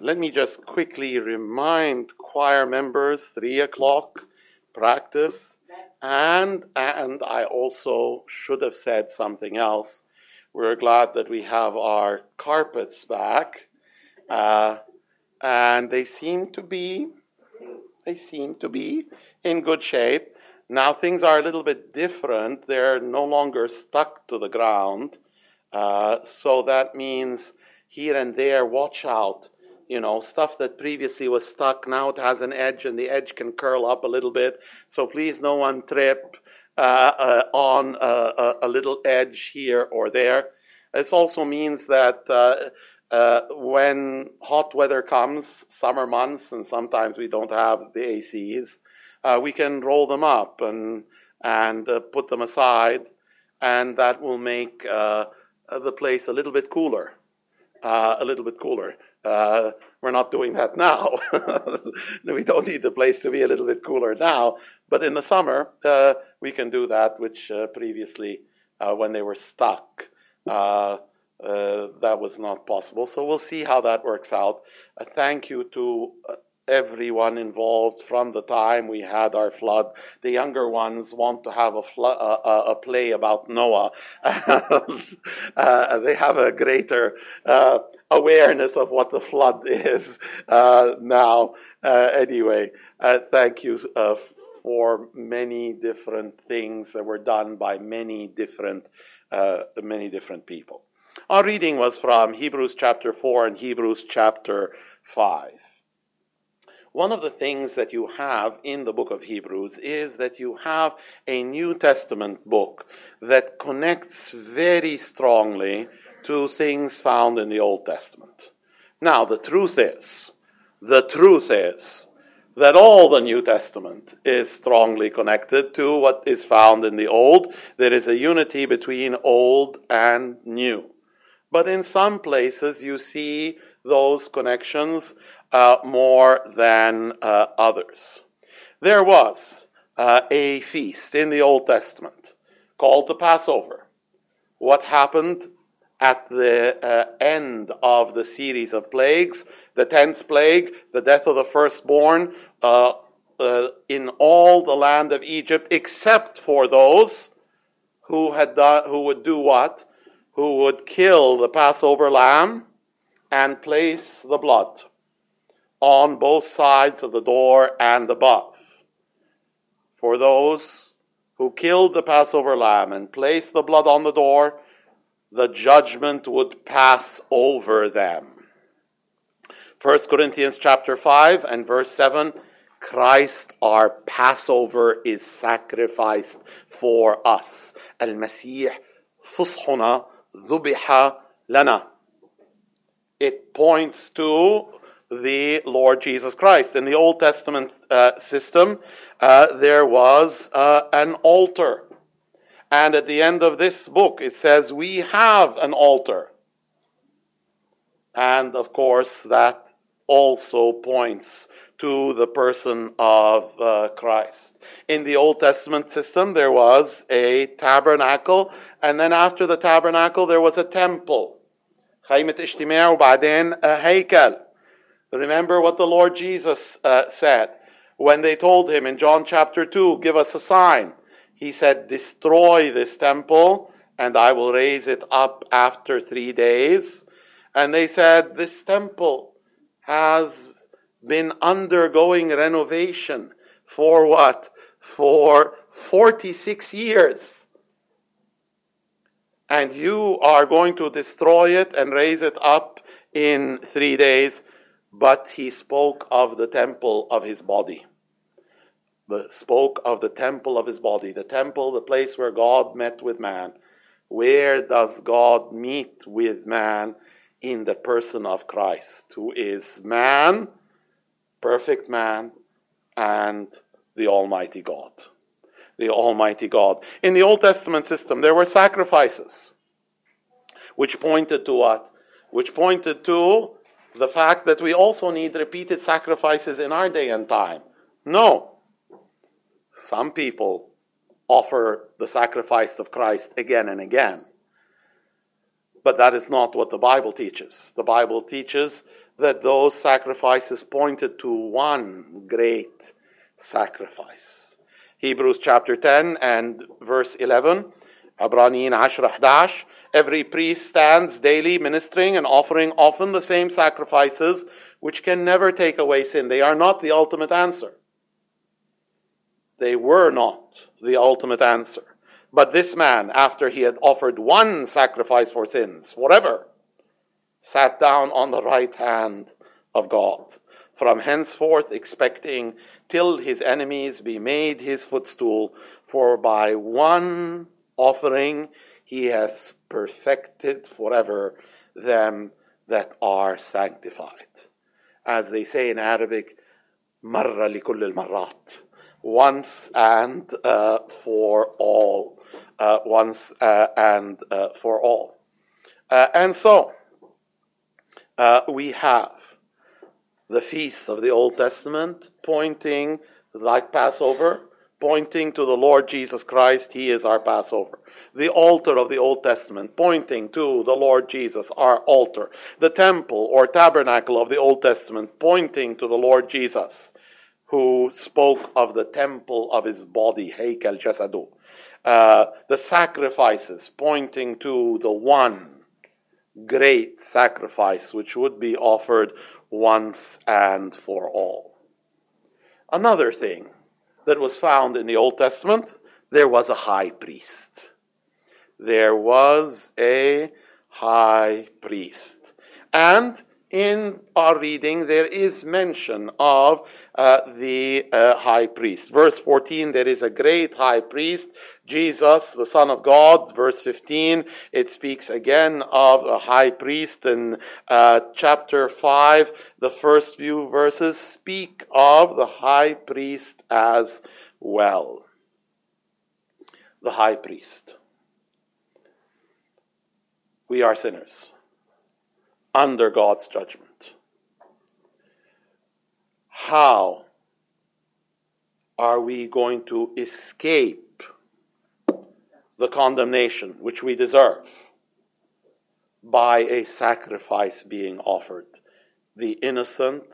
let me just quickly remind choir members, three o'clock practice, and and I also should have said something else. We're glad that we have our carpets back, uh, and they seem to be they seem to be in good shape. Now things are a little bit different. They're no longer stuck to the ground, uh, so that means here and there, watch out you know, stuff that previously was stuck, now it has an edge and the edge can curl up a little bit. So please no one trip uh, uh, on a, a, little edge here or there. This also means that uh, uh, when hot weather comes, summer months, and sometimes we don't have the ACs, uh, we can roll them up and, and uh, put them aside, and that will make the place a little bit cooler. a little bit cooler. Uh, we're not doing that now. we don't need the place to be a little bit cooler now. But in the summer, uh, we can do that, which uh, previously, uh, when they were stuck, uh, uh, that was not possible. So we'll see how that works out. thank you to everyone involved from the time we had our flood. The younger ones want to have a, uh, a play about Noah. uh, they have a greater uh, awareness of what the flood is uh, now. Uh, anyway, uh, thank you for many different things that were done by many different many different people. Our reading was from Hebrews chapter 4 and Hebrews chapter 5. One of the things that you have in the book of Hebrews is that you have a New Testament book that connects very strongly to things found in the Old Testament. Now, the truth is, the truth is that all the New Testament is strongly connected to what is found in the Old. There is a unity between Old and New. But in some places you see those connections uh, more than uh, others. There was uh, a feast in the Old Testament called the Passover. What happened at the uh, end of the series of plagues? The tenth plague, the death of the firstborn, uh, uh, in all the land of Egypt, except for those who had done, who would do what? Who would kill the Passover lamb and place the blood on both sides of the door and above. For those who killed the Passover lamb and placed the blood on the door, the judgment would pass over them. 1 Corinthians chapter 5 and verse 7 Christ our Passover is sacrificed for us. المسيح فصحنا ذبح لنا. It points to the Lord Jesus Christ. In the Old Testament uh, system, uh, there was uh, an altar. And at the end of this book, it says, We have an altar. And of course, that also points to the person of uh, Christ. In the Old Testament system, there was a tabernacle, and then after the tabernacle, there was a temple. خيمة اجتماع وبعدين هيكل. Remember what the Lord Jesus uh, said when they told him in John chapter 2, give us a sign. He said, destroy this temple and I will raise it up after three days. And they said, this temple has been undergoing renovation for what? For 46 years. And you are going to destroy it and raise it up in three days but he spoke of the temple of his body. The, spoke of the temple of his body, the temple, the place where God met with man. Where does God meet with man? In the person of Christ, who is man, perfect man, and the Almighty God. The Almighty God. In the Old Testament system, there were sacrifices, which pointed to what? Which pointed to the fact that we also need repeated sacrifices in our day and time. No. Some people offer the sacrifice of Christ again and again. But that is not what the Bible teaches. The Bible teaches that those sacrifices pointed to one great sacrifice. Hebrews chapter 10 and verse 11, Abranin 10 11, every priest stands daily ministering and offering often the same sacrifices which can never take away sin. They are not the ultimate answer. They were not the ultimate answer. But this man, after he had offered one sacrifice for sins, forever, sat down on the right hand of God, from henceforth expecting till his enemies be made his footstool, for by one offering he has perfected forever them that are sanctified. As they say in Arabic, مرة لكل المرات. Once and uh, for all. Uh, once uh, and uh, for all. Uh, and so, uh, we have the feasts of the Old Testament pointing, like Passover, pointing to the Lord Jesus Christ. He is our Passover. The altar of the Old Testament pointing to the Lord Jesus, our altar. The temple or tabernacle of the Old Testament pointing to the Lord Jesus, who spoke of the temple of his body, Heikel Jasadu. Uh, the sacrifices pointing to the one great sacrifice which would be offered once and for all. Another thing that was found in the Old Testament, there was a high priest. There was a high priest. And in our reading, there is mention of uh, the uh, high priest. Verse 14, there is a great high priest, Jesus, the Son of God. Verse 15, it speaks again of a high priest. In uh, chapter 5, the first few verses speak of the high priest as well. The high priest. We are sinners under God's judgment. How are we going to escape the condemnation which we deserve by a sacrifice being offered? The innocent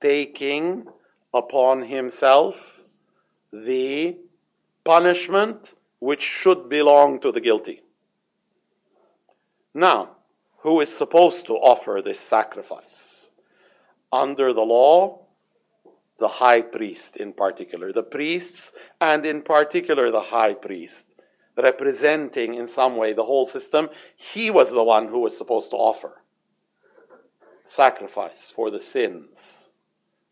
taking upon himself the punishment which should belong to the guilty. Now, who is supposed to offer this sacrifice? Under the law, the high priest in particular, the priests, and in particular the high priest, representing in some way the whole system, he was the one who was supposed to offer sacrifice for the sins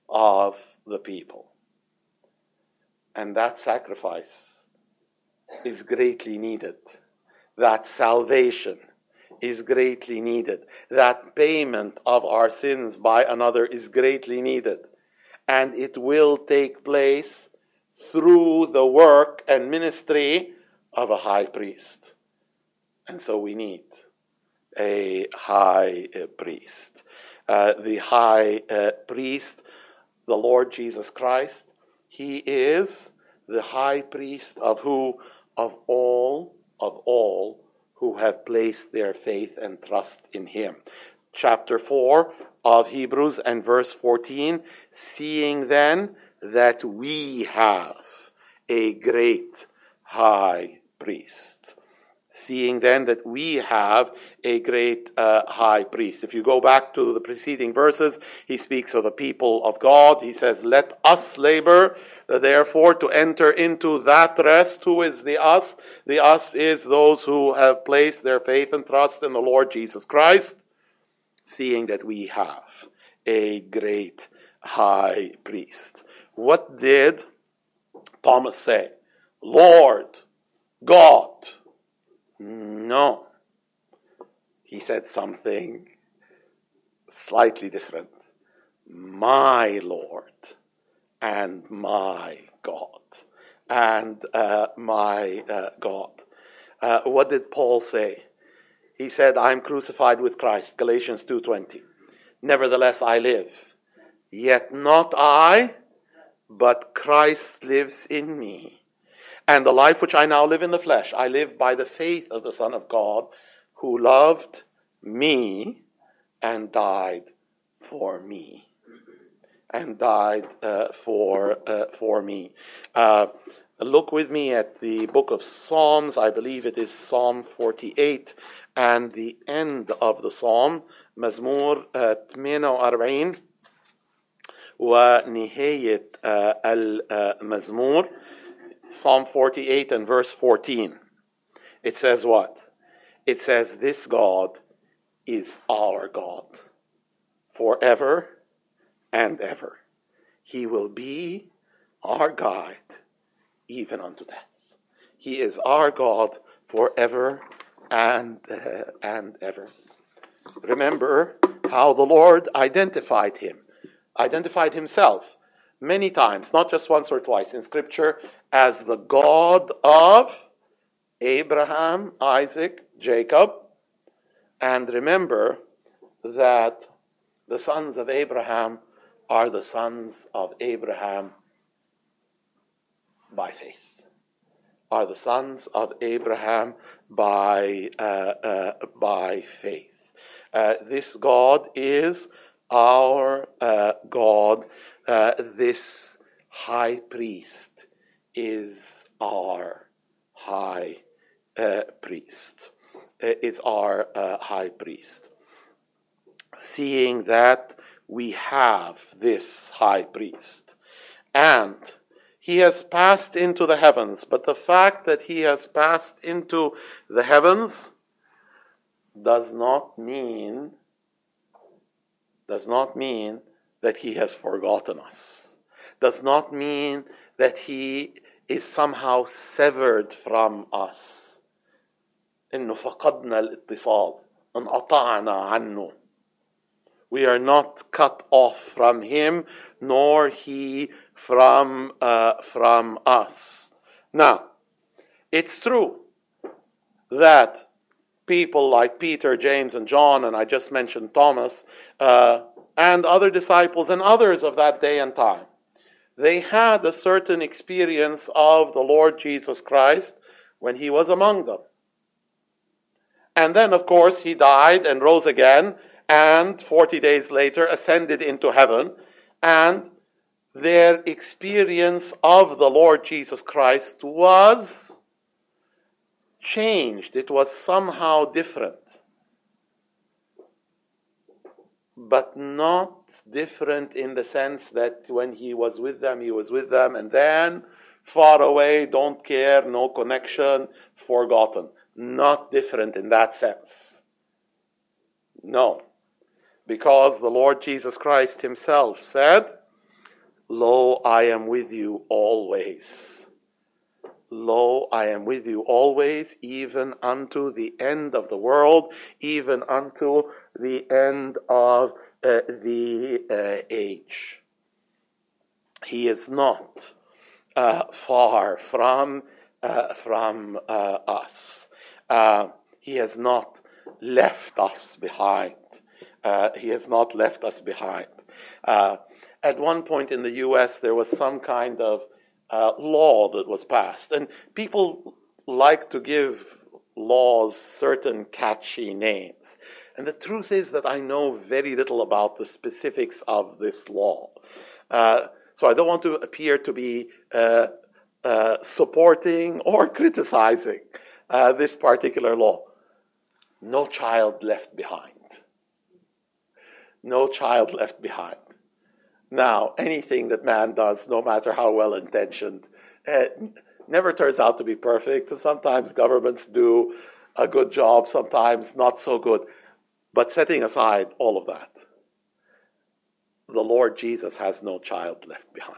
of the people. And that sacrifice is greatly needed. That salvation is greatly needed. That payment of our sins by another is greatly needed. And it will take place through the work and ministry of a high priest. And so we need a high uh, priest. Uh, the high uh, priest, the Lord Jesus Christ, he is the high priest of who? Of all, of all who have placed their faith and trust in him. Chapter 4 of Hebrews and verse 14, seeing then that we have a great high priest. Seeing then that we have a great uh, high priest. If you go back to the preceding verses, he speaks of the people of God. He says, Let us labor therefore to enter into that rest. Who is the us? The us is those who have placed their faith and trust in the Lord Jesus Christ, seeing that we have a great high priest. What did Thomas say? Lord, God. No. He said something slightly different. My Lord and my God. And uh, my uh, God. Uh, what did Paul say? He said, I am crucified with Christ, Galatians 2.20. Nevertheless I live. Yet not I, but Christ lives in me. And the life which I now live in the flesh, I live by the faith of the Son of God, who loved me and died for me and died uh, for uh, for me. Uh, look with me at the book of Psalms. I believe it is Psalm 48 and the end of the psalm مزمور 48 ونهاية المزمور Psalm 48 and verse 14. It says what? It says, This God is our God forever and ever. He will be our guide even unto death. He is our God forever and, uh, and ever. Remember how the Lord identified him, identified himself many times, not just once or twice in Scripture, as the God of Abraham, Isaac, Jacob. And remember that the sons of Abraham are the sons of Abraham by faith. Are the sons of Abraham by uh, uh, by faith. Uh, this God is our uh, God. Uh, this high priest is our high uh, priest. is our high priest. Seeing that we have this high priest. And he has passed into the heavens, but the fact that he has passed into the heavens does not mean does not mean that he has forgotten us. Does not mean that he is somehow severed from us. إنه فقدنا الاتصال انقطعنا عنه we are not cut off from him, nor he from, uh, from us. Now, it's true that people like Peter, James, and John, and I just mentioned Thomas, uh, and other disciples and others of that day and time, they had a certain experience of the Lord Jesus Christ when he was among them. And then, of course, he died and rose again, and 40 days later ascended into heaven, and their experience of the Lord Jesus Christ was changed. It was somehow different. But not different in the sense that when he was with them, he was with them, and then far away, don't care, no connection, forgotten. Not different in that sense. No because the Lord Jesus Christ himself said, Lo, I am with you always. Lo, I am with you always, even unto the end of the world, even unto the end of uh, the uh, age. He is not uh, far from uh, from uh, us. Uh, he has not left us behind. He has not left us behind. At one point in the U.S., there was some kind of uh, law that was passed, and people like to give laws certain catchy names. And the truth is that I know very little about the specifics of this law. Uh, so I don't want to appear to be uh, uh, supporting or criticizing this particular law. No child left behind no child left behind. Now, anything that man does, no matter how well intentioned, never turns out to be perfect. Sometimes governments do a good job, sometimes not so good. But setting aside all of that, the Lord Jesus has no child left behind.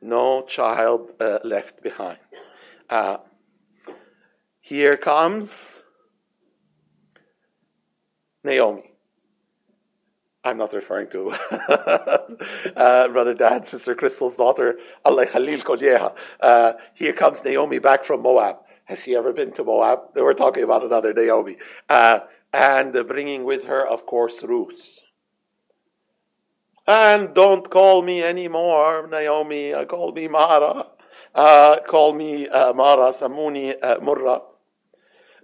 No child uh, left behind. Uh, here comes Naomi. I'm not referring to uh, Brother Dan, Sister Crystal's daughter, Allah Khalil Kolyeha. Uh, here comes Naomi back from Moab. Has she ever been to Moab? They were talking about another Naomi. Uh, and bringing with her, of course, Ruth. And don't call me anymore, Naomi. Uh, call me Mara. Uh, call me uh, Mara, Samuni, Murra.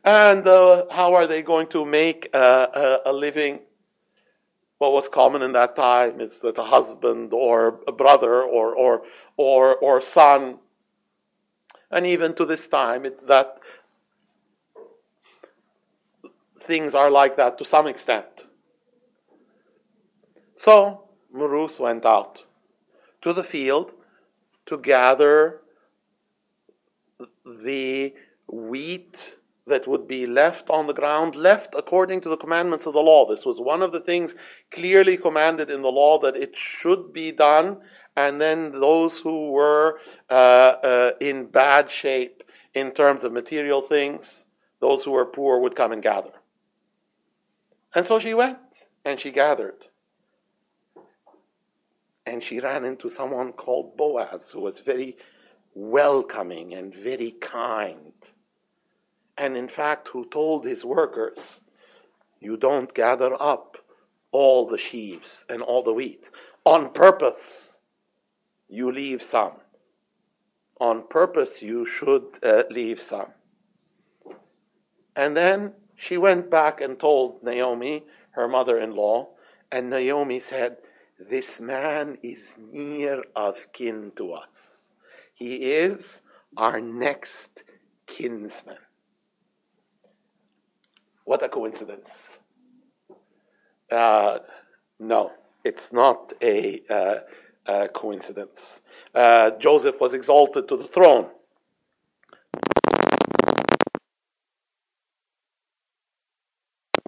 And how are they going to make a living? What was common in that time is that a husband or a brother or, or, or, or son, and even to this time, it, that things are like that to some extent. So, Ruth went out to the field to gather the wheat that would be left on the ground, left according to the commandments of the law. This was one of the things clearly commanded in the law that it should be done, and then those who were uh, uh, in bad shape in terms of material things, those who were poor would come and gather. And so she went and she gathered. And she ran into someone called Boaz, who was very welcoming and very kind and in fact who told his workers, You don't gather up all the sheaves and all the wheat. On purpose, you leave some. On purpose, you should uh, leave some. And then she went back and told Naomi, her mother in law, and Naomi said, This man is near of kin to us. He is our next kinsman. What a coincidence. Uh, no, it's not a, uh, a coincidence. Uh, Joseph was exalted to the throne.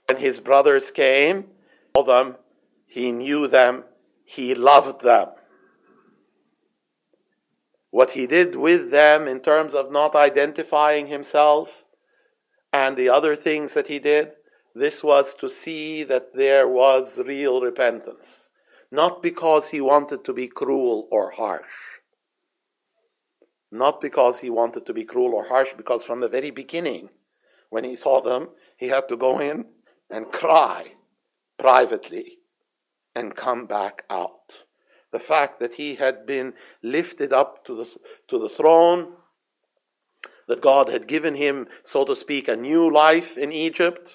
When his brothers came, all them, he knew them, he loved them. What he did with them in terms of not identifying himself, and the other things that he did, this was to see that there was real repentance. Not because he wanted to be cruel or harsh. Not because he wanted to be cruel or harsh, because from the very beginning, when he saw them, he had to go in and cry privately and come back out. The fact that he had been lifted up to the, to the throne that God had given him, so to speak, a new life in Egypt,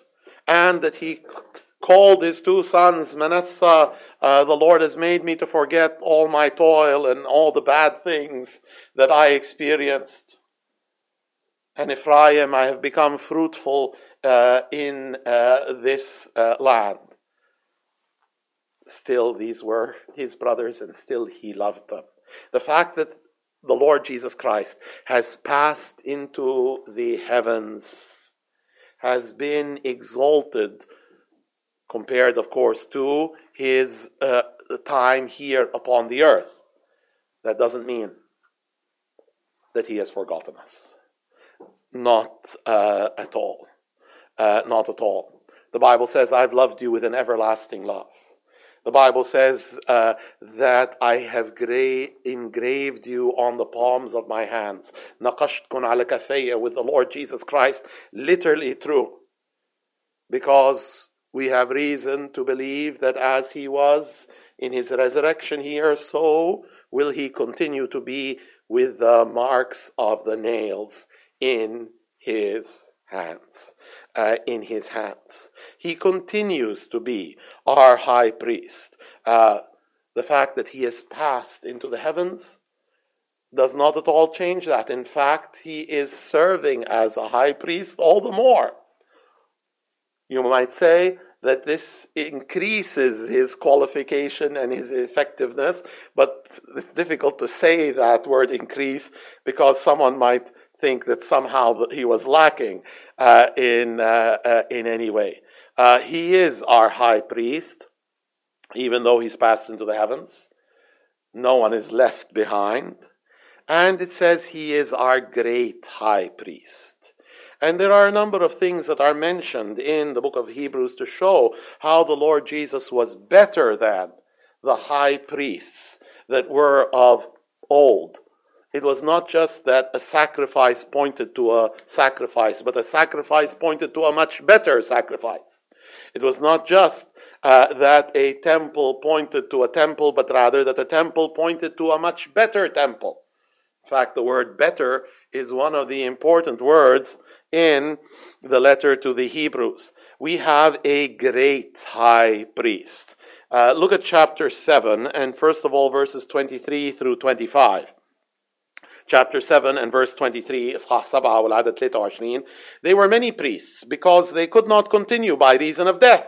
and that he called his two sons, Manasseh, uh, the Lord has made me to forget all my toil and all the bad things that I experienced. And Ephraim, I have become fruitful uh, in uh, this uh, land. Still, these were his brothers, and still he loved them. The fact that the Lord Jesus Christ has passed into the heavens, has been exalted, compared, of course, to his uh, time here upon the earth. That doesn't mean that he has forgotten us. Not uh, at all. Uh, not at all. The Bible says, I've loved you with an everlasting love. The Bible says uh, that I have gra- engraved you on the palms of my hands. نقشتكم على كفي with the Lord Jesus Christ, literally true. Because we have reason to believe that as he was in his resurrection here, so will he continue to be with the marks of the nails in his hands. Uh, in his hands he continues to be our high priest. Uh, the fact that he has passed into the heavens does not at all change that. In fact, he is serving as a high priest all the more. You might say that this increases his qualification and his effectiveness, but it's difficult to say that word increase because someone might think that somehow he was lacking uh, in uh, uh in any way. Uh, he is our high priest, even though he's passed into the heavens. No one is left behind. And it says he is our great high priest. And there are a number of things that are mentioned in the book of Hebrews to show how the Lord Jesus was better than the high priests that were of old. It was not just that a sacrifice pointed to a sacrifice, but a sacrifice pointed to a much better sacrifice. It was not just uh, that a temple pointed to a temple, but rather that a temple pointed to a much better temple. In fact, the word better is one of the important words in the letter to the Hebrews. We have a great high priest. Uh, look at chapter 7, and first of all, verses 23 through 25. Chapter 7 and verse 23, They were many priests because they could not continue by reason of death.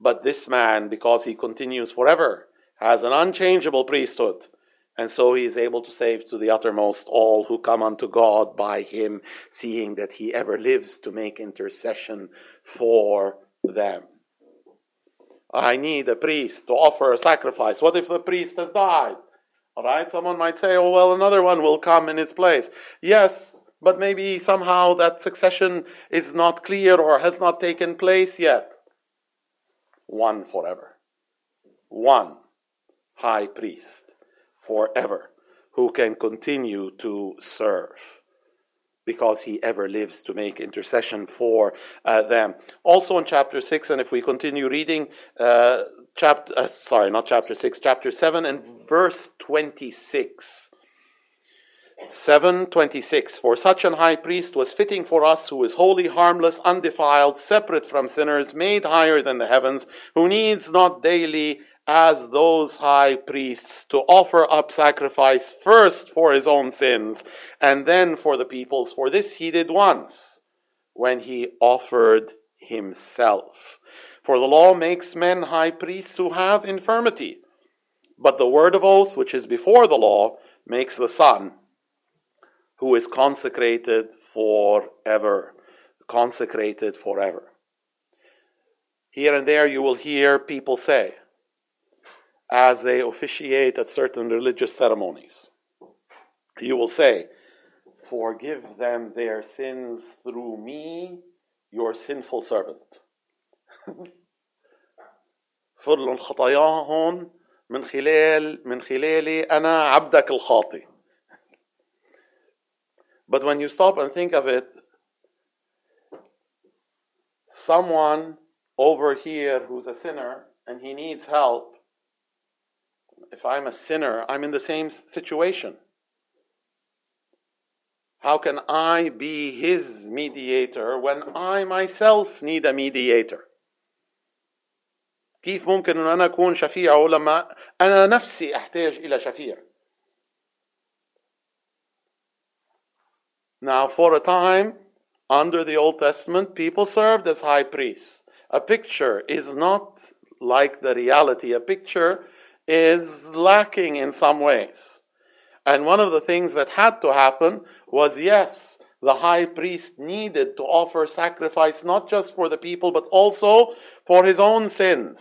But this man, because he continues forever, has an unchangeable priesthood. And so he is able to save to the uttermost all who come unto God by him, seeing that he ever lives to make intercession for them. I need a priest to offer a sacrifice. What if the priest has died? All right, someone might say, oh, well, another one will come in his place. Yes, but maybe somehow that succession is not clear or has not taken place yet. One forever. One high priest forever who can continue to serve because he ever lives to make intercession for uh, them. Also in chapter 6, and if we continue reading, uh, chapter, uh, sorry, not chapter 6, chapter 7 and verse 26. 726 For such an high priest was fitting for us, who is holy, harmless, undefiled, separate from sinners, made higher than the heavens, who needs not daily as those high priests to offer up sacrifice first for his own sins and then for the people's. For this he did once when he offered himself. For the law makes men high priests who have infirmity. But the word of oath, which is before the law, makes the Son, who is consecrated forever. Consecrated forever. Here and there you will hear people say, as they officiate at certain religious ceremonies. You will say, Forgive them their sins through me, your sinful servant. اغفر خطاياهم من خلال من خلالي أنا عبدك الخاطئ. But when you stop and think of it, someone over here who's a sinner and he needs help, if I'm a sinner, I'm in the same situation. How can I be his mediator when I myself need a mediator? كيف ممكن أن أنا أكون شفيعه لما أنا نفسي أحتاج إلى شفيع؟ Now, for a time, under the Old Testament, people served as high priests. A picture is not like the reality. A picture is lacking in some ways. And one of the things that had to happen was yes, the high priest needed to offer sacrifice not just for the people, but also for his own sins.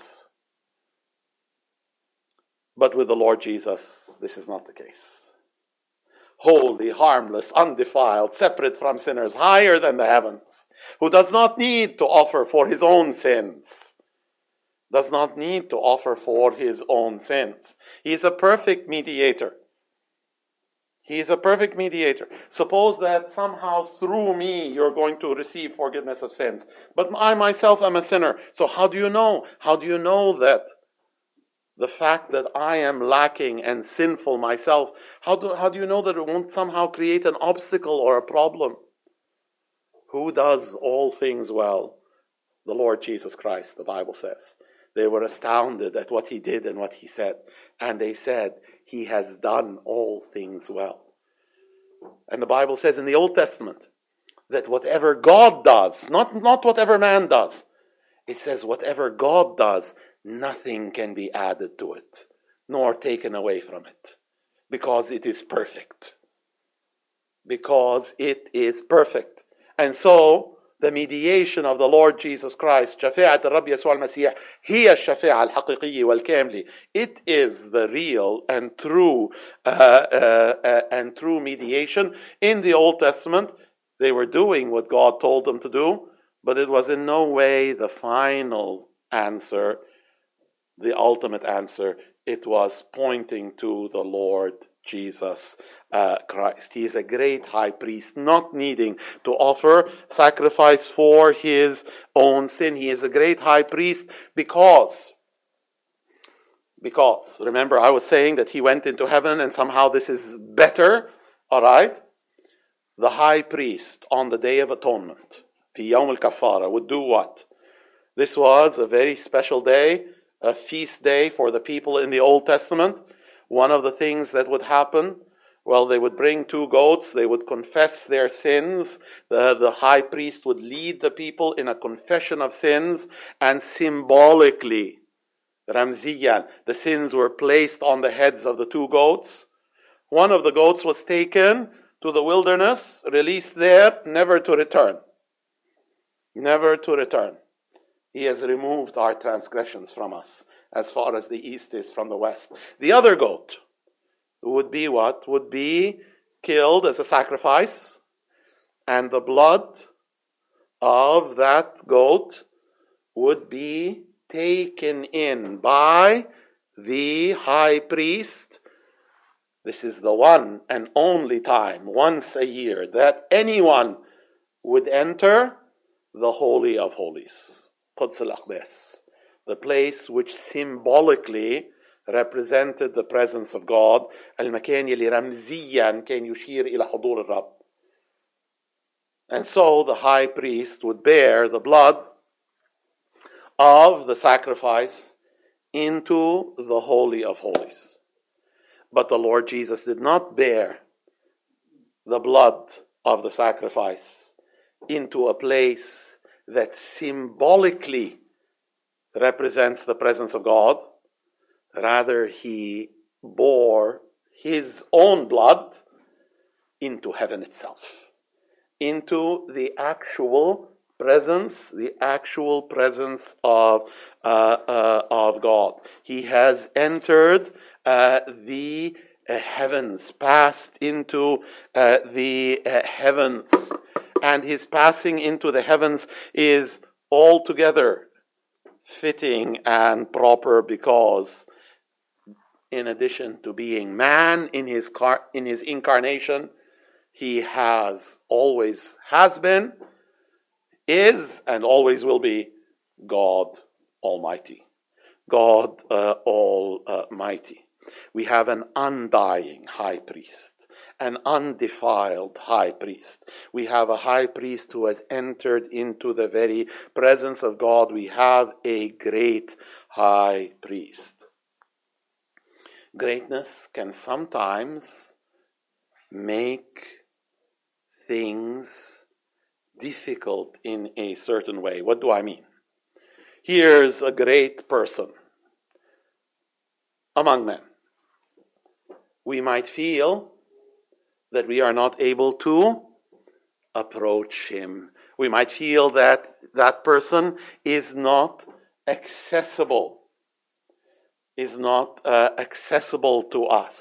But with the Lord Jesus, this is not the case. Holy, harmless, undefiled, separate from sinners, higher than the heavens, who does not need to offer for his own sins does not need to offer for his own sins. He is a perfect mediator. He is a perfect mediator. Suppose that somehow through me you're going to receive forgiveness of sins. But I myself am a sinner. So how do you know? How do you know that the fact that I am lacking and sinful myself, how do, how do you know that it won't somehow create an obstacle or a problem? Who does all things well? The Lord Jesus Christ, the Bible says. They were astounded at what he did and what he said. And they said, He has done all things well. And the Bible says in the Old Testament that whatever God does, not, not whatever man does, it says whatever God does, nothing can be added to it, nor taken away from it, because it is perfect. Because it is perfect. And so, the mediation of the Lord Jesus Christ شفاعة الرب يسوع المسيح هي الشفاعة الحقيقية والكاملة it is the real and true uh, uh, uh, and true mediation in the Old Testament they were doing what God told them to do but it was in no way the final answer the ultimate answer it was pointing to the Lord Jesus uh, Christ. He is a great high priest, not needing to offer sacrifice for his own sin. He is a great high priest because, because, remember I was saying that he went into heaven and somehow this is better, alright? The high priest on the Day of Atonement, the Yom al-Kafara, would do what? This was a very special day a feast day for the people in the Old Testament. One of the things that would happen, well, they would bring two goats, they would confess their sins, the, the high priest would lead the people in a confession of sins, and symbolically, Ramziyan, the sins were placed on the heads of the two goats. One of the goats was taken to the wilderness, released there, never to return. Never to return. He has removed our transgressions from us as far as the east is from the west. The other goat would be what? Would be killed as a sacrifice, and the blood of that goat would be taken in by the high priest. This is the one and only time, once a year, that anyone would enter the Holy of Holies. Quds al-Aqdas, the place which symbolically represented the presence of God المكان يلي رمزيا كان يشير إلى حضور الرب and so the high priest would bear the blood of the sacrifice into the Holy of Holies. But the Lord Jesus did not bear the blood of the sacrifice into a place that symbolically represents the presence of God. Rather, he bore his own blood into heaven itself, into the actual presence, the actual presence of, uh, uh, of God. He has entered uh, the uh, heavens, passed into uh, the uh, heavens and his passing into the heavens is altogether fitting and proper because in addition to being man in his car- in his incarnation he has always has been is and always will be God almighty. God uh, almighty. We have an undying high priest an undefiled high priest. We have a high priest who has entered into the very presence of God. We have a great high priest. Greatness can sometimes make things difficult in a certain way. What do I mean? Here's a great person among men. We might feel that we are not able to approach him. We might feel that that person is not accessible, is not uh, accessible to us.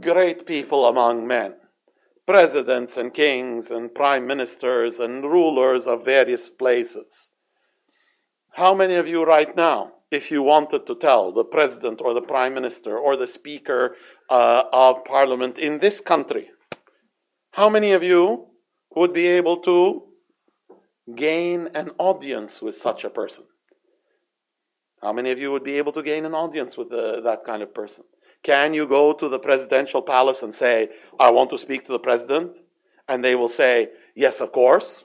Great people among men, presidents and kings and prime ministers and rulers of various places. How many of you right now if you wanted to tell the president or the prime minister or the speaker uh, of parliament in this country, how many of you would be able to gain an audience with such a person? How many of you would be able to gain an audience with the, uh, that kind of person? Can you go to the presidential palace and say, I want to speak to the president? And they will say, Yes, of course.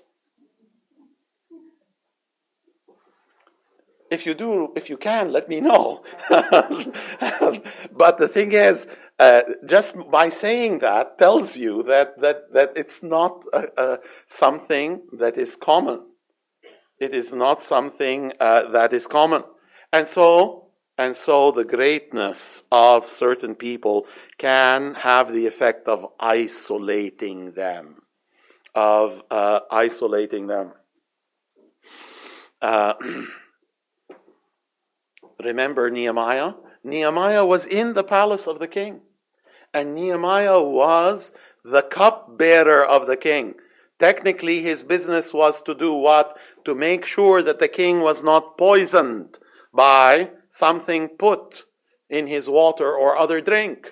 If you do, if you can, let me know. but the thing is, uh, just by saying that tells you that that that it's not something that is common. It is not something uh, that is common, and so and so the greatness of certain people can have the effect of isolating them, of uh, isolating them. Remember Nehemiah? Nehemiah was in the palace of the king. And Nehemiah was the cupbearer of the king. Technically, his business was to do what? To make sure that the king was not poisoned by something put in his water or other drink.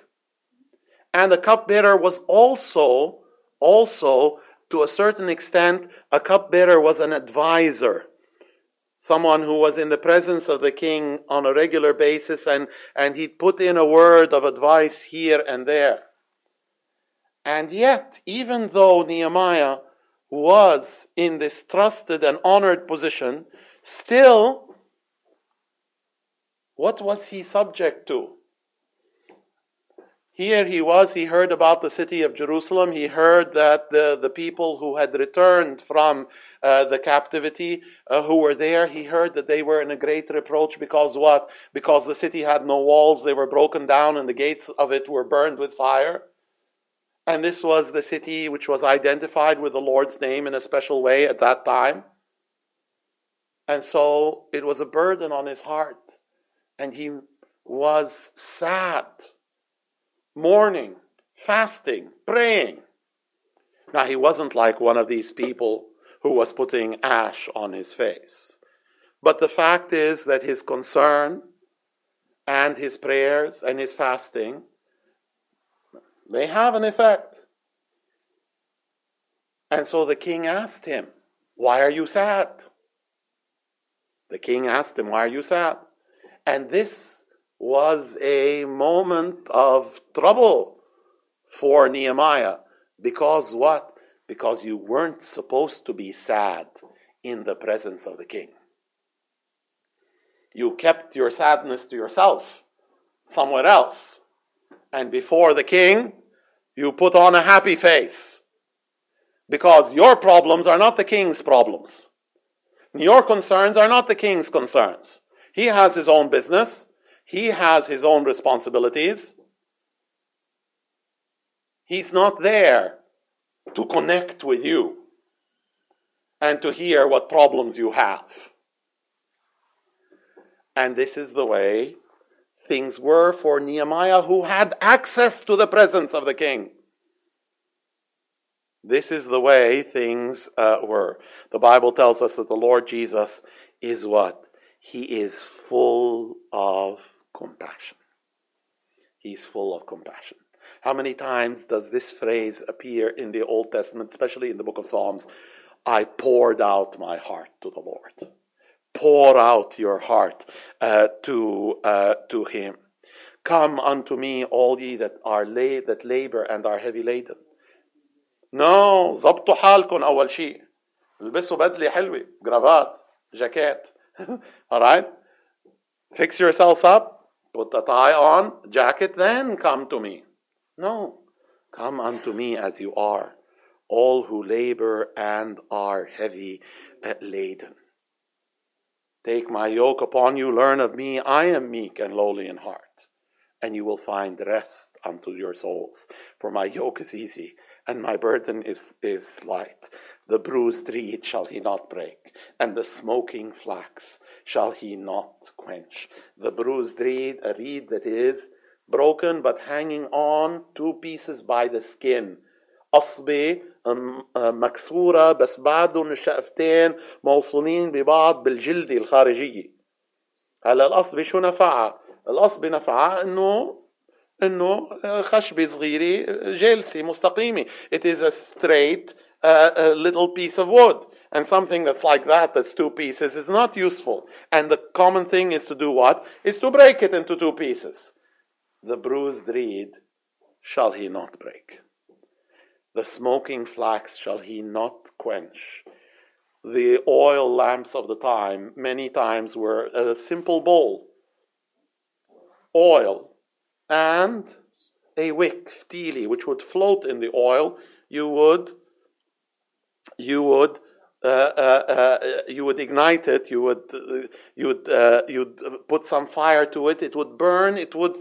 And the cupbearer was also, also, to a certain extent, a cupbearer was an advisor someone who was in the presence of the king on a regular basis and, and he'd put in a word of advice here and there. And yet, even though Nehemiah was in this trusted and honored position, still What was he subject to? Here he was, he heard about the city of Jerusalem. He heard that the, the people who had returned from uh, the captivity, uh, who were there, he heard that they were in a great reproach because what? Because the city had no walls, they were broken down, and the gates of it were burned with fire. And this was the city which was identified with the Lord's name in a special way at that time. And so it was a burden on his heart. And he was sad, mourning, fasting, praying. Now, he wasn't like one of these people who was putting ash on his face. But the fact is that his concern and his prayers and his fasting they have an effect. And so the king asked him, Why are you sad? The king asked him, Why are you sad? And this was a moment of trouble for Nehemiah. Because what? Because you weren't supposed to be sad in the presence of the king. You kept your sadness to yourself somewhere else. And before the king, you put on a happy face. Because your problems are not the king's problems. Your concerns are not the king's concerns. He has his own business. He has his own responsibilities. He's not there to connect with you and to hear what problems you have. And this is the way things were for Nehemiah, who had access to the presence of the king. This is the way things uh, were. The Bible tells us that the Lord Jesus is what? He is full of compassion. He's full of compassion. How many times does this phrase appear in the Old Testament, especially in the book of Psalms? I poured out my heart to the Lord pour out your heart uh, to uh, to Him. Come unto me, all ye that are la- that labor and are heavy laden. No, ظبطوا حالكم أول شيء. البسوا بدلة حلوة، جرافات، جاكيت. All right? Fix yourselves up, put a tie on, jacket, then come to me. No, come unto me as you are, all who labor and are heavy laden. Take my yoke upon you, learn of me. I am meek and lowly in heart, and you will find rest unto your souls. For my yoke is easy, and my burden is, is light. The bruised reed shall he not break, and the smoking flax shall he not quench. The bruised reed, a reed that is broken but hanging on two pieces by the skin أصبة مكسورة بس بعدهم الشقفتين موصولين ببعض بالجلدة الخارجية هلا القصبة شو نفعها؟ القصبة نفعها انه انه خشبة صغيرة جالسة مستقيمة it is a straight uh, a little piece of wood and something that's like that that's two pieces is not useful and the common thing is to do what? is to break it into two pieces the bruised reed shall he not break the smoking flax shall he not quench. The oil lamps of the time, many times, were a simple bowl, oil, and a wick, steely, which would float in the oil. You would, you would, uh, uh, uh, you would ignite it. You would, uh, you would, uh, you'd put some fire to it. It would burn. It would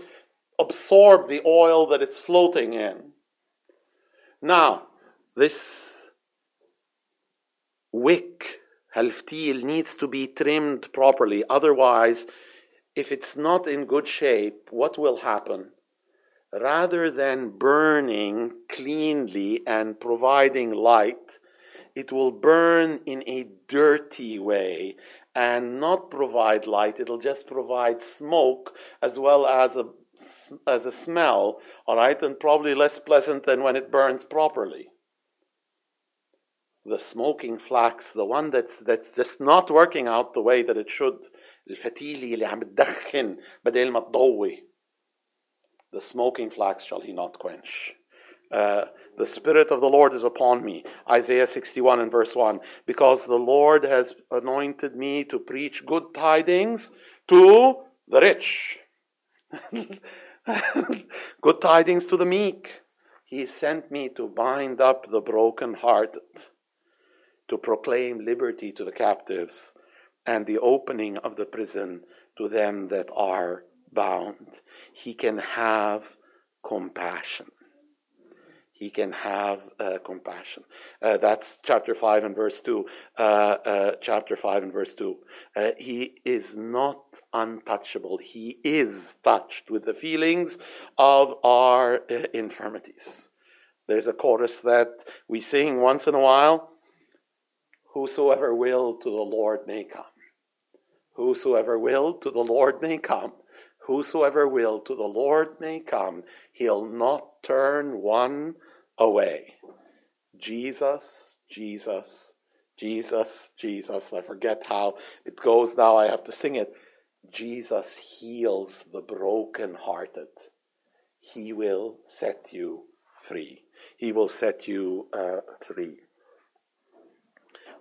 absorb the oil that it's floating in. Now, this wick, halftil, needs to be trimmed properly. Otherwise, if it's not in good shape, what will happen? Rather than burning cleanly and providing light, it will burn in a dirty way and not provide light. It'll just provide smoke as well as a as a smell, all right, and probably less pleasant than when it burns properly. The smoking flax, the one that's that's just not working out the way that it should, الفتيلي اللي عم تدخن بدل ما تضوي. The smoking flax shall he not quench. Uh, the Spirit of the Lord is upon me. Isaiah 61 and verse 1. Because the Lord has anointed me to preach good tidings to the rich. Good tidings to the meek. He sent me to bind up the broken-hearted, to proclaim liberty to the captives, and the opening of the prison to them that are bound. He can have compassion he can have uh, compassion. Uh, that's chapter 5 and verse 2. Uh, uh chapter 5 and verse 2. Uh, he is not untouchable. He is touched with the feelings of our uh, infirmities. There's a chorus that we sing once in a while. Whosoever will to the Lord may come. Whosoever will to the Lord may come. Whosoever will to the Lord may come. He'll not turn one away. Jesus, Jesus, Jesus, Jesus. I forget how it goes now. I have to sing it. Jesus heals the broken-hearted. He will set you free. He will set you uh, free.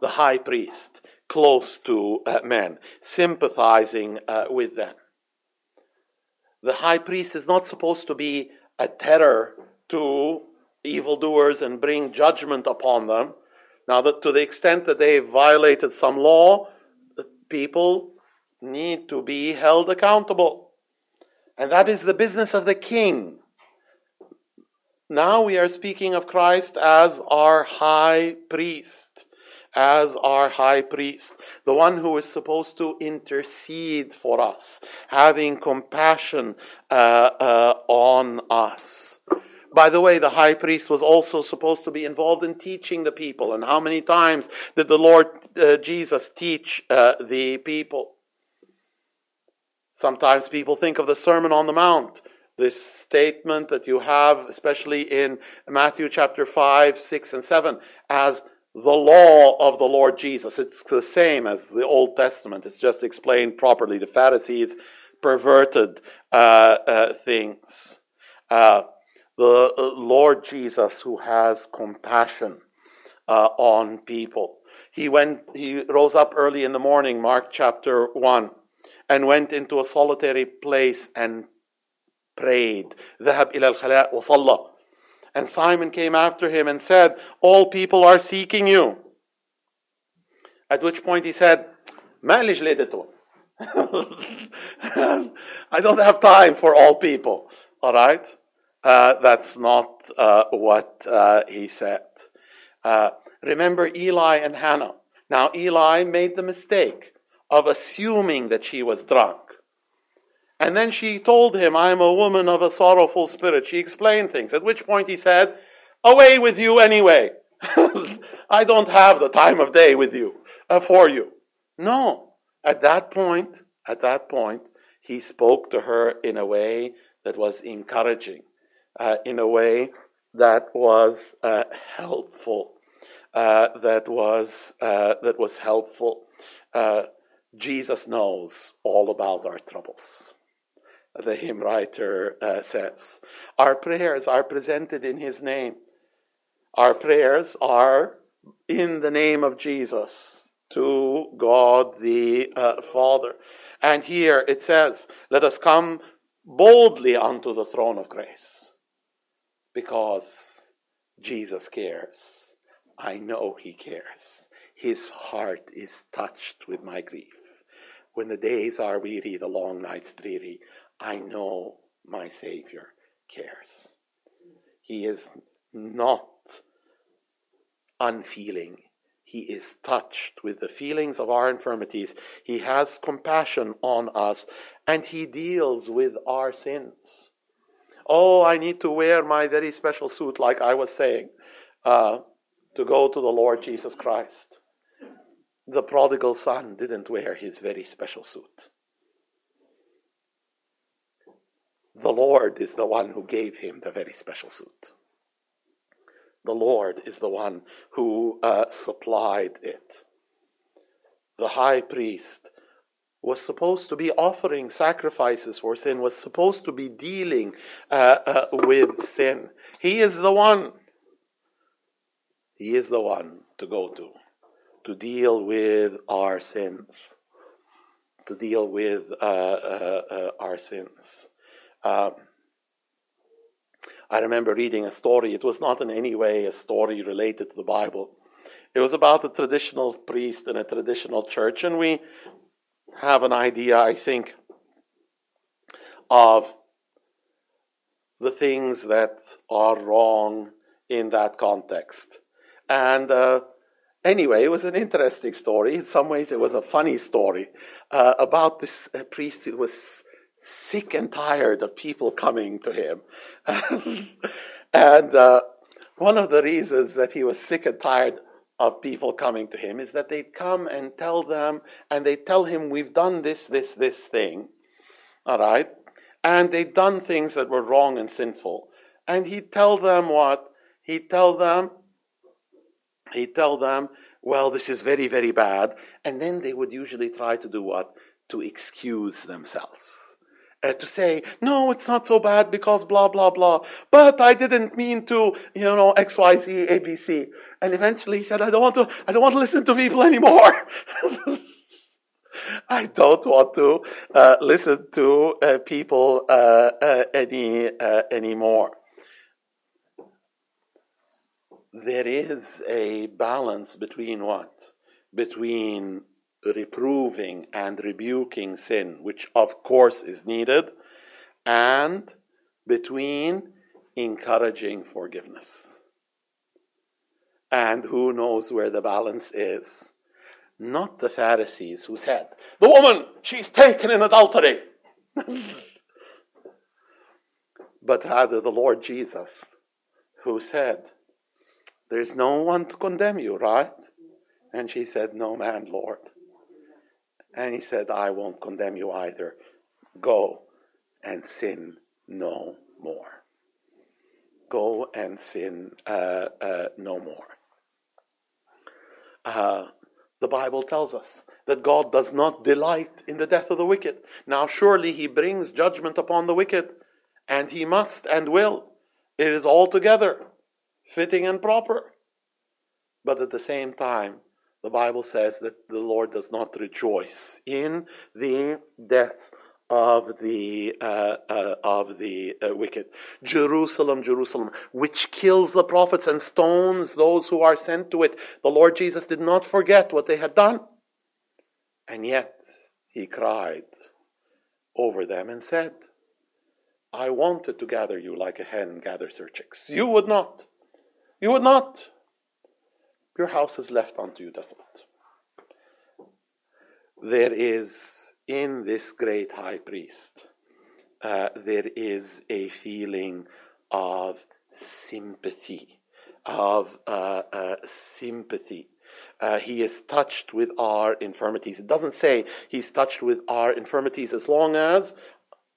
The high priest, close to uh, men, sympathizing uh, with them. The high priest is not supposed to be a terror to evildoers and bring judgment upon them. Now, that to the extent that they violated some law, people need to be held accountable. And that is the business of the king. Now we are speaking of Christ as our high priest. As our high priest, the one who is supposed to intercede for us, having compassion uh, uh, on us. By the way, the high priest was also supposed to be involved in teaching the people. And how many times did the Lord uh, Jesus teach uh, the people? Sometimes people think of the Sermon on the Mount, this statement that you have, especially in Matthew chapter 5, 6, and 7, as the law of the Lord Jesus. It's the same as the Old Testament. It's just explained properly. The Pharisees perverted uh, uh things. Uh, the uh, Lord Jesus who has compassion uh, on people. He went, he rose up early in the morning, Mark chapter 1, and went into a solitary place and prayed. ذهب إلى الخلاء وصلى. And Simon came after him and said, All people are seeking you. At which point he said, ما I don't have time for all people. All right? Uh, that's not uh, what uh, he said. Uh, remember Eli and Hannah. Now, Eli made the mistake of assuming that she was drunk. And then she told him, I am a woman of a sorrowful spirit. She explained things, at which point he said, Away with you anyway. I don't have the time of day with you, uh, for you. No. At that point, at that point, he spoke to her in a way that was encouraging uh, in a way that was uh, helpful. Uh, that was uh, that was helpful. Uh, Jesus knows all about our troubles. The hymn writer uh, says, "Our prayers are presented in His name. Our prayers are in the name of Jesus to God the Father." And here it says, "Let us come boldly unto the throne of grace." because Jesus cares. I know He cares. His heart is touched with my grief. When the days are weary, the long nights dreary, I know my Savior cares. He is not unfeeling. He is touched with the feelings of our infirmities. He has compassion on us, and He deals with our sins oh, I need to wear my very special suit, like I was saying, uh, to go to the Lord Jesus Christ. The prodigal son didn't wear his very special suit. The Lord is the one who gave him the very special suit. The Lord is the one who uh, supplied it. The high priest was supposed to be offering sacrifices for sin, was supposed to be dealing uh, uh, with sin. He is the one. He is the one to go to, to deal with our sins. to deal with uh, uh, uh our sins. Um, I remember reading a story. It was not in any way a story related to the Bible. It was about a traditional priest in a traditional church, and we have an idea, I think, of the things that are wrong in that context. And uh, anyway, it was an interesting story. In some ways, it was a funny story uh, about this uh, priest who was sick and tired of people coming to him. and uh, one of the reasons that he was sick and tired of people coming to him is that they'd come and tell them, and they'd tell him, We've done this, this, this thing. All right? And they'd done things that were wrong and sinful. And he'd tell them what? He'd tell them, he'd tell them, well, this is very, very bad. And then they would usually try to do what? To excuse themselves uh, to say, no, it's not so bad because blah, blah, blah. But I didn't mean to, you know, X, Y, Z, A, B, C. And eventually he said, I don't want to, I don't want to listen to people anymore. I don't want to uh, listen to uh, people uh, uh any uh, anymore. There is a balance between what? Between reproving and rebuking sin, which of course is needed, and between encouraging forgiveness. And who knows where the balance is? Not the Pharisees who said, The woman, she's taken in adultery. but rather the Lord Jesus, who said, There's no one to condemn you, right? And she said, No man, Lord. And he said, I won't condemn you either. Go and sin no more. Go and sin uh, uh, no more. Uh, the Bible tells us that God does not delight in the death of the wicked. Now, surely He brings judgment upon the wicked, and He must and will. It is altogether fitting and proper. But at the same time, the Bible says that the Lord does not rejoice in the death of the uh, uh, of the uh, wicked. Jerusalem, Jerusalem, which kills the prophets and stones those who are sent to it. The Lord Jesus did not forget what they had done, and yet he cried over them and said, "I wanted to gather you like a hen gathers her chicks. You would not. You would not." Your house is left unto you desolate. There is in this great high priest, uh, there is a feeling of sympathy, of uh, uh, sympathy. Uh, he is touched with our infirmities. It doesn't say he's touched with our infirmities as long as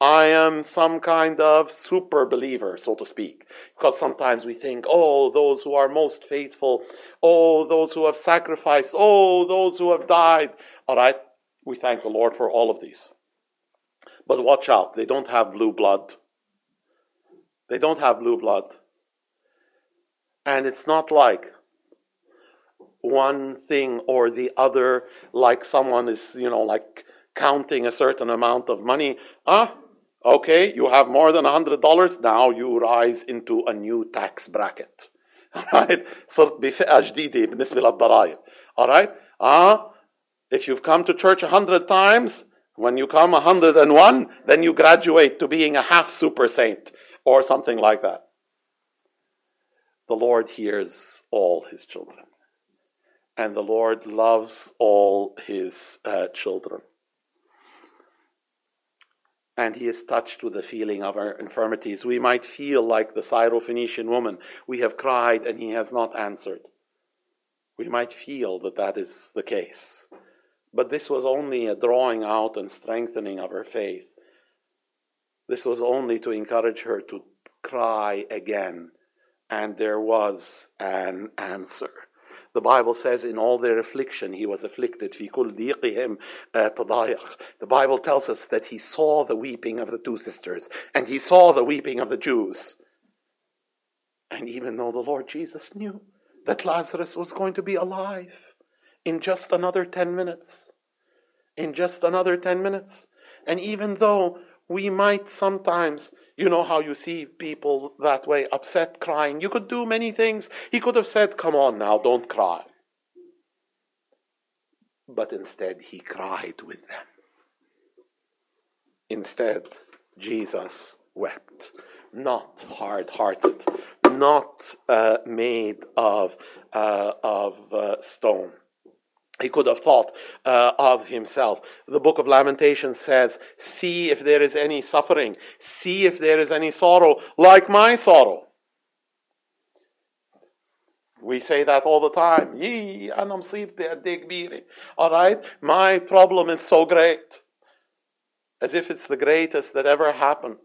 I am some kind of super believer, so to speak. Because sometimes we think, oh, those who are most faithful, oh, those who have sacrificed, oh, those who have died. All right, we thank the Lord for all of these. But watch out, they don't have blue blood. They don't have blue blood. And it's not like one thing or the other, like someone is, you know, like counting a certain amount of money. Ah, Okay, you have more than $100, now you rise into a new tax bracket. Alright? صرت بفئة جديدة بالنسبة للضرائب. Alright? Ah, if you've come to church a hundred times, when you come a hundred and one, then you graduate to being a half super saint or something like that. The Lord hears all his children. And the Lord loves all his uh, children and he is touched with the feeling of our infirmities. We might feel like the Syrophoenician woman. We have cried and he has not answered. We might feel that that is the case. But this was only a drawing out and strengthening of her faith. This was only to encourage her to cry again. And there was an answer. The Bible says in all their affliction he was afflicted. Uh, the Bible tells us that he saw the weeping of the two sisters and he saw the weeping of the Jews. And even though the Lord Jesus knew that Lazarus was going to be alive in just another 10 minutes, in just another 10 minutes. And even though we might sometimes, you know how you see people that way, upset, crying, you could do many things. He could have said, Come on now, don't cry. But instead, he cried with them. Instead, Jesus wept, not hard hearted, not uh, made of, uh, of uh, stone. He could have thought uh, of himself. The book of Lamentations says, See if there is any suffering, see if there is any sorrow, like my sorrow. We say that all the time. Anam Alright? My problem is so great. As if it's the greatest that ever happened.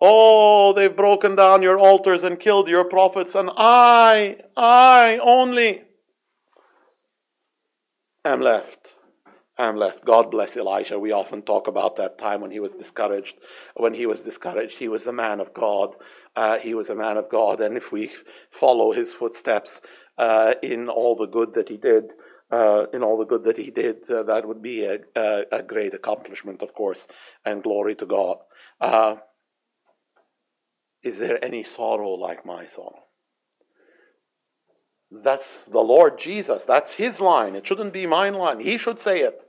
Oh, they've broken down your altars and killed your prophets, and I, I only am left. I'm left. God bless Elijah. We often talk about that time when he was discouraged. When he was discouraged, he was a man of God. Uh, he was a man of God, and if we follow his footsteps uh, in all the good that he did, uh, in all the good that he did, uh, that would be a, a, a, great accomplishment, of course, and glory to God. Uh, is there any sorrow like my sorrow? That's the Lord Jesus. That's his line. It shouldn't be mine line. He should say it.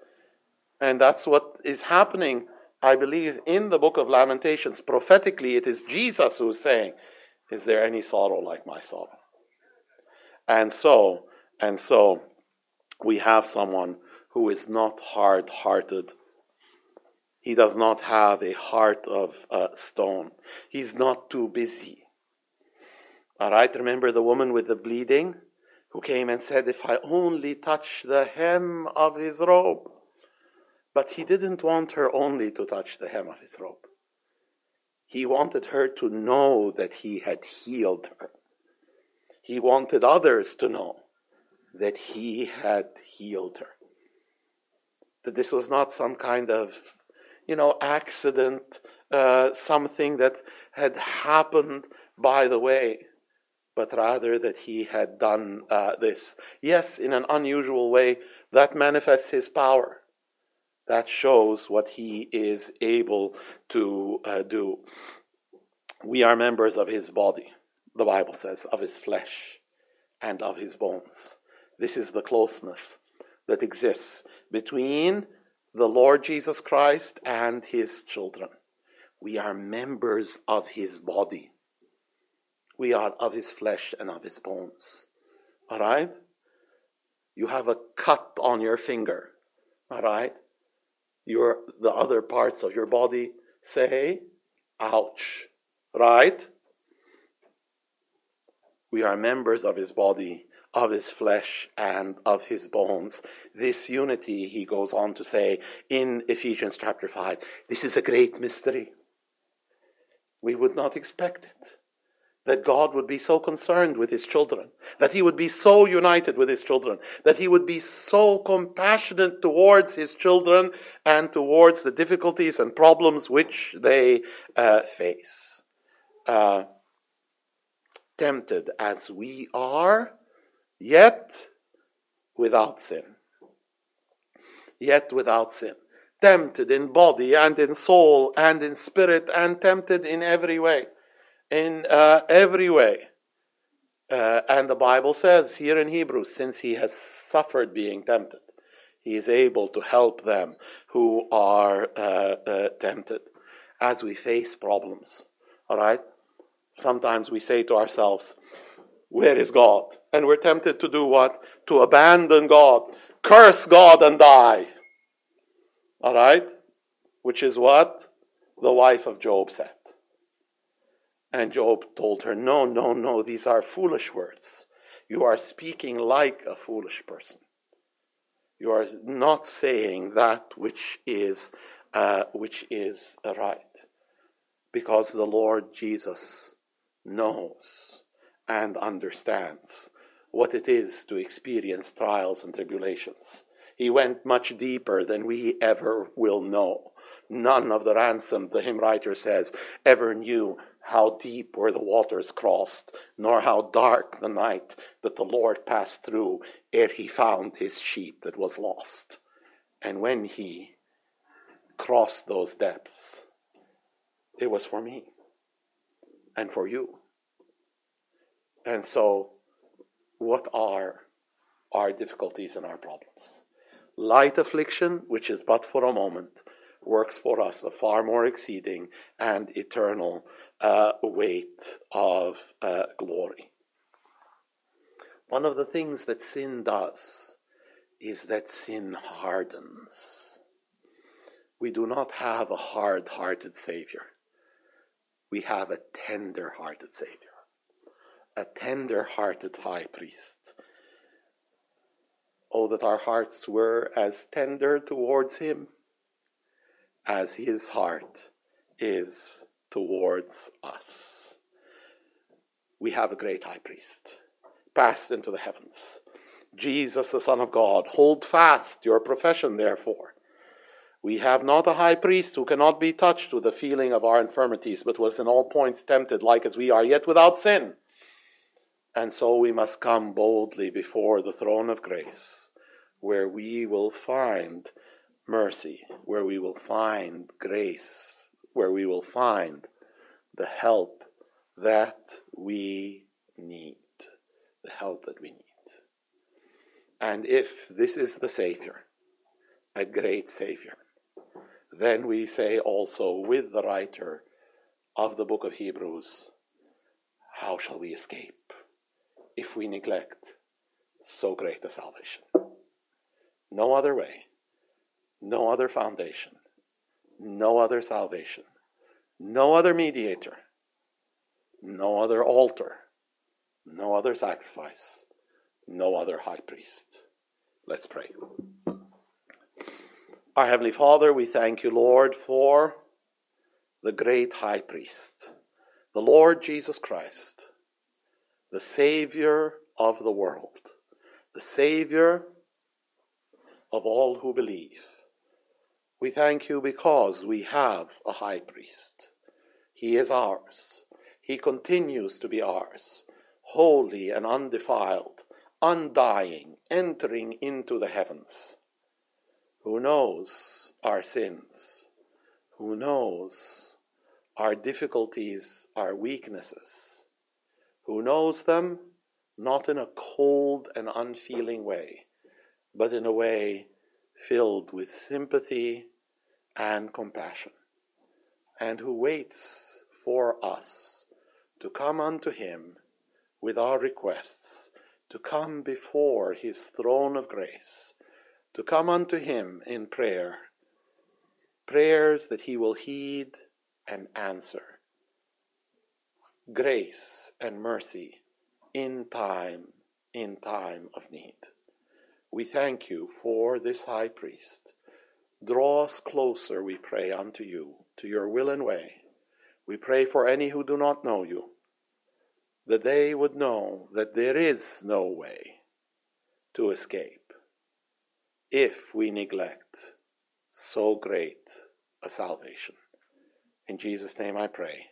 And that's what is happening, I believe, in the book of Lamentations. Prophetically, it is Jesus who's saying, Is there any sorrow like my sorrow? And so, and so, we have someone who is not hard hearted. He does not have a heart of uh, stone. He's not too busy. All right, remember the woman with the bleeding who came and said, If I only touch the hem of his robe. But he didn't want her only to touch the hem of his robe. He wanted her to know that he had healed her. He wanted others to know that he had healed her. That this was not some kind of, you know, accident, uh, something that had happened by the way, but rather that he had done uh, this. Yes, in an unusual way, that manifests his power. That shows what he is able to uh, do. We are members of his body, the Bible says, of his flesh and of his bones. This is the closeness that exists between the Lord Jesus Christ and his children. We are members of his body. We are of his flesh and of his bones. All right? You have a cut on your finger. All right? Your, the other parts of your body say, ouch. Right? We are members of his body, of his flesh, and of his bones. This unity, he goes on to say in Ephesians chapter 5, this is a great mystery. We would not expect it that God would be so concerned with his children, that he would be so united with his children, that he would be so compassionate towards his children and towards the difficulties and problems which they uh, face. Uh, tempted as we are, yet without sin. Yet without sin. Tempted in body and in soul and in spirit and tempted in every way in uh, every way. Uh, and the Bible says here in Hebrews, since he has suffered being tempted, he is able to help them who are uh, uh tempted as we face problems. All right? Sometimes we say to ourselves, Where is God? And we're tempted to do what? To abandon God, curse God and die. All right? Which is what the wife of Job said. And Job told her, No, no, no, these are foolish words. You are speaking like a foolish person. You are not saying that which is, uh, which is right. Because the Lord Jesus knows and understands what it is to experience trials and tribulations. He went much deeper than we ever will know. None of the ransomed, the hymn writer says, ever knew how deep were the waters crossed, nor how dark the night that the Lord passed through ere he found his sheep that was lost. And when he crossed those depths, it was for me and for you. And so, what are our difficulties and our problems? Light affliction, which is but for a moment, works for us a far more exceeding and eternal uh, weight of uh, glory. One of the things that sin does is that sin hardens. We do not have a hard hearted Savior. We have a tender hearted Savior, a tender hearted high priest. Oh, that our hearts were as tender towards Him as His heart is towards us. We have a great high priest, passed into the heavens. Jesus, the Son of God. Hold fast your profession, therefore. We have not a high priest who cannot be touched with the feeling of our infirmities, but was in all points tempted like as we are, yet without sin. And so we must come boldly before the throne of grace, where we will find mercy, where we will find grace, where we will find the help that we need. The help that we need. And if this is the Savior, a great Savior, then we say also with the writer of the book of Hebrews, how shall we escape if we neglect so great a salvation? No other way, no other foundation, no other salvation, no other mediator, no other altar, no other sacrifice, no other high priest. Let's pray. Our Heavenly Father, we thank you, Lord, for the great high priest, the Lord Jesus Christ, the Savior of the world, the Savior of all who believe. We thank you because we have a high priest. He is ours. He continues to be ours, holy and undefiled, undying, entering into the heavens. Who knows our sins, who knows our difficulties, our weaknesses, who knows them? Not in a cold and unfeeling way, but in a way filled with sympathy and compassion, and who waits for us to come unto him with our requests, to come before his throne of grace to come unto him in prayer, prayers that he will heed and answer. Grace and mercy in time, in time of need. We thank you for this high priest. Draw us closer, we pray, unto you, to your will and way. We pray for any who do not know you, that they would know that there is no way to escape if we neglect so great a salvation. In Jesus' name I pray.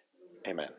Amen.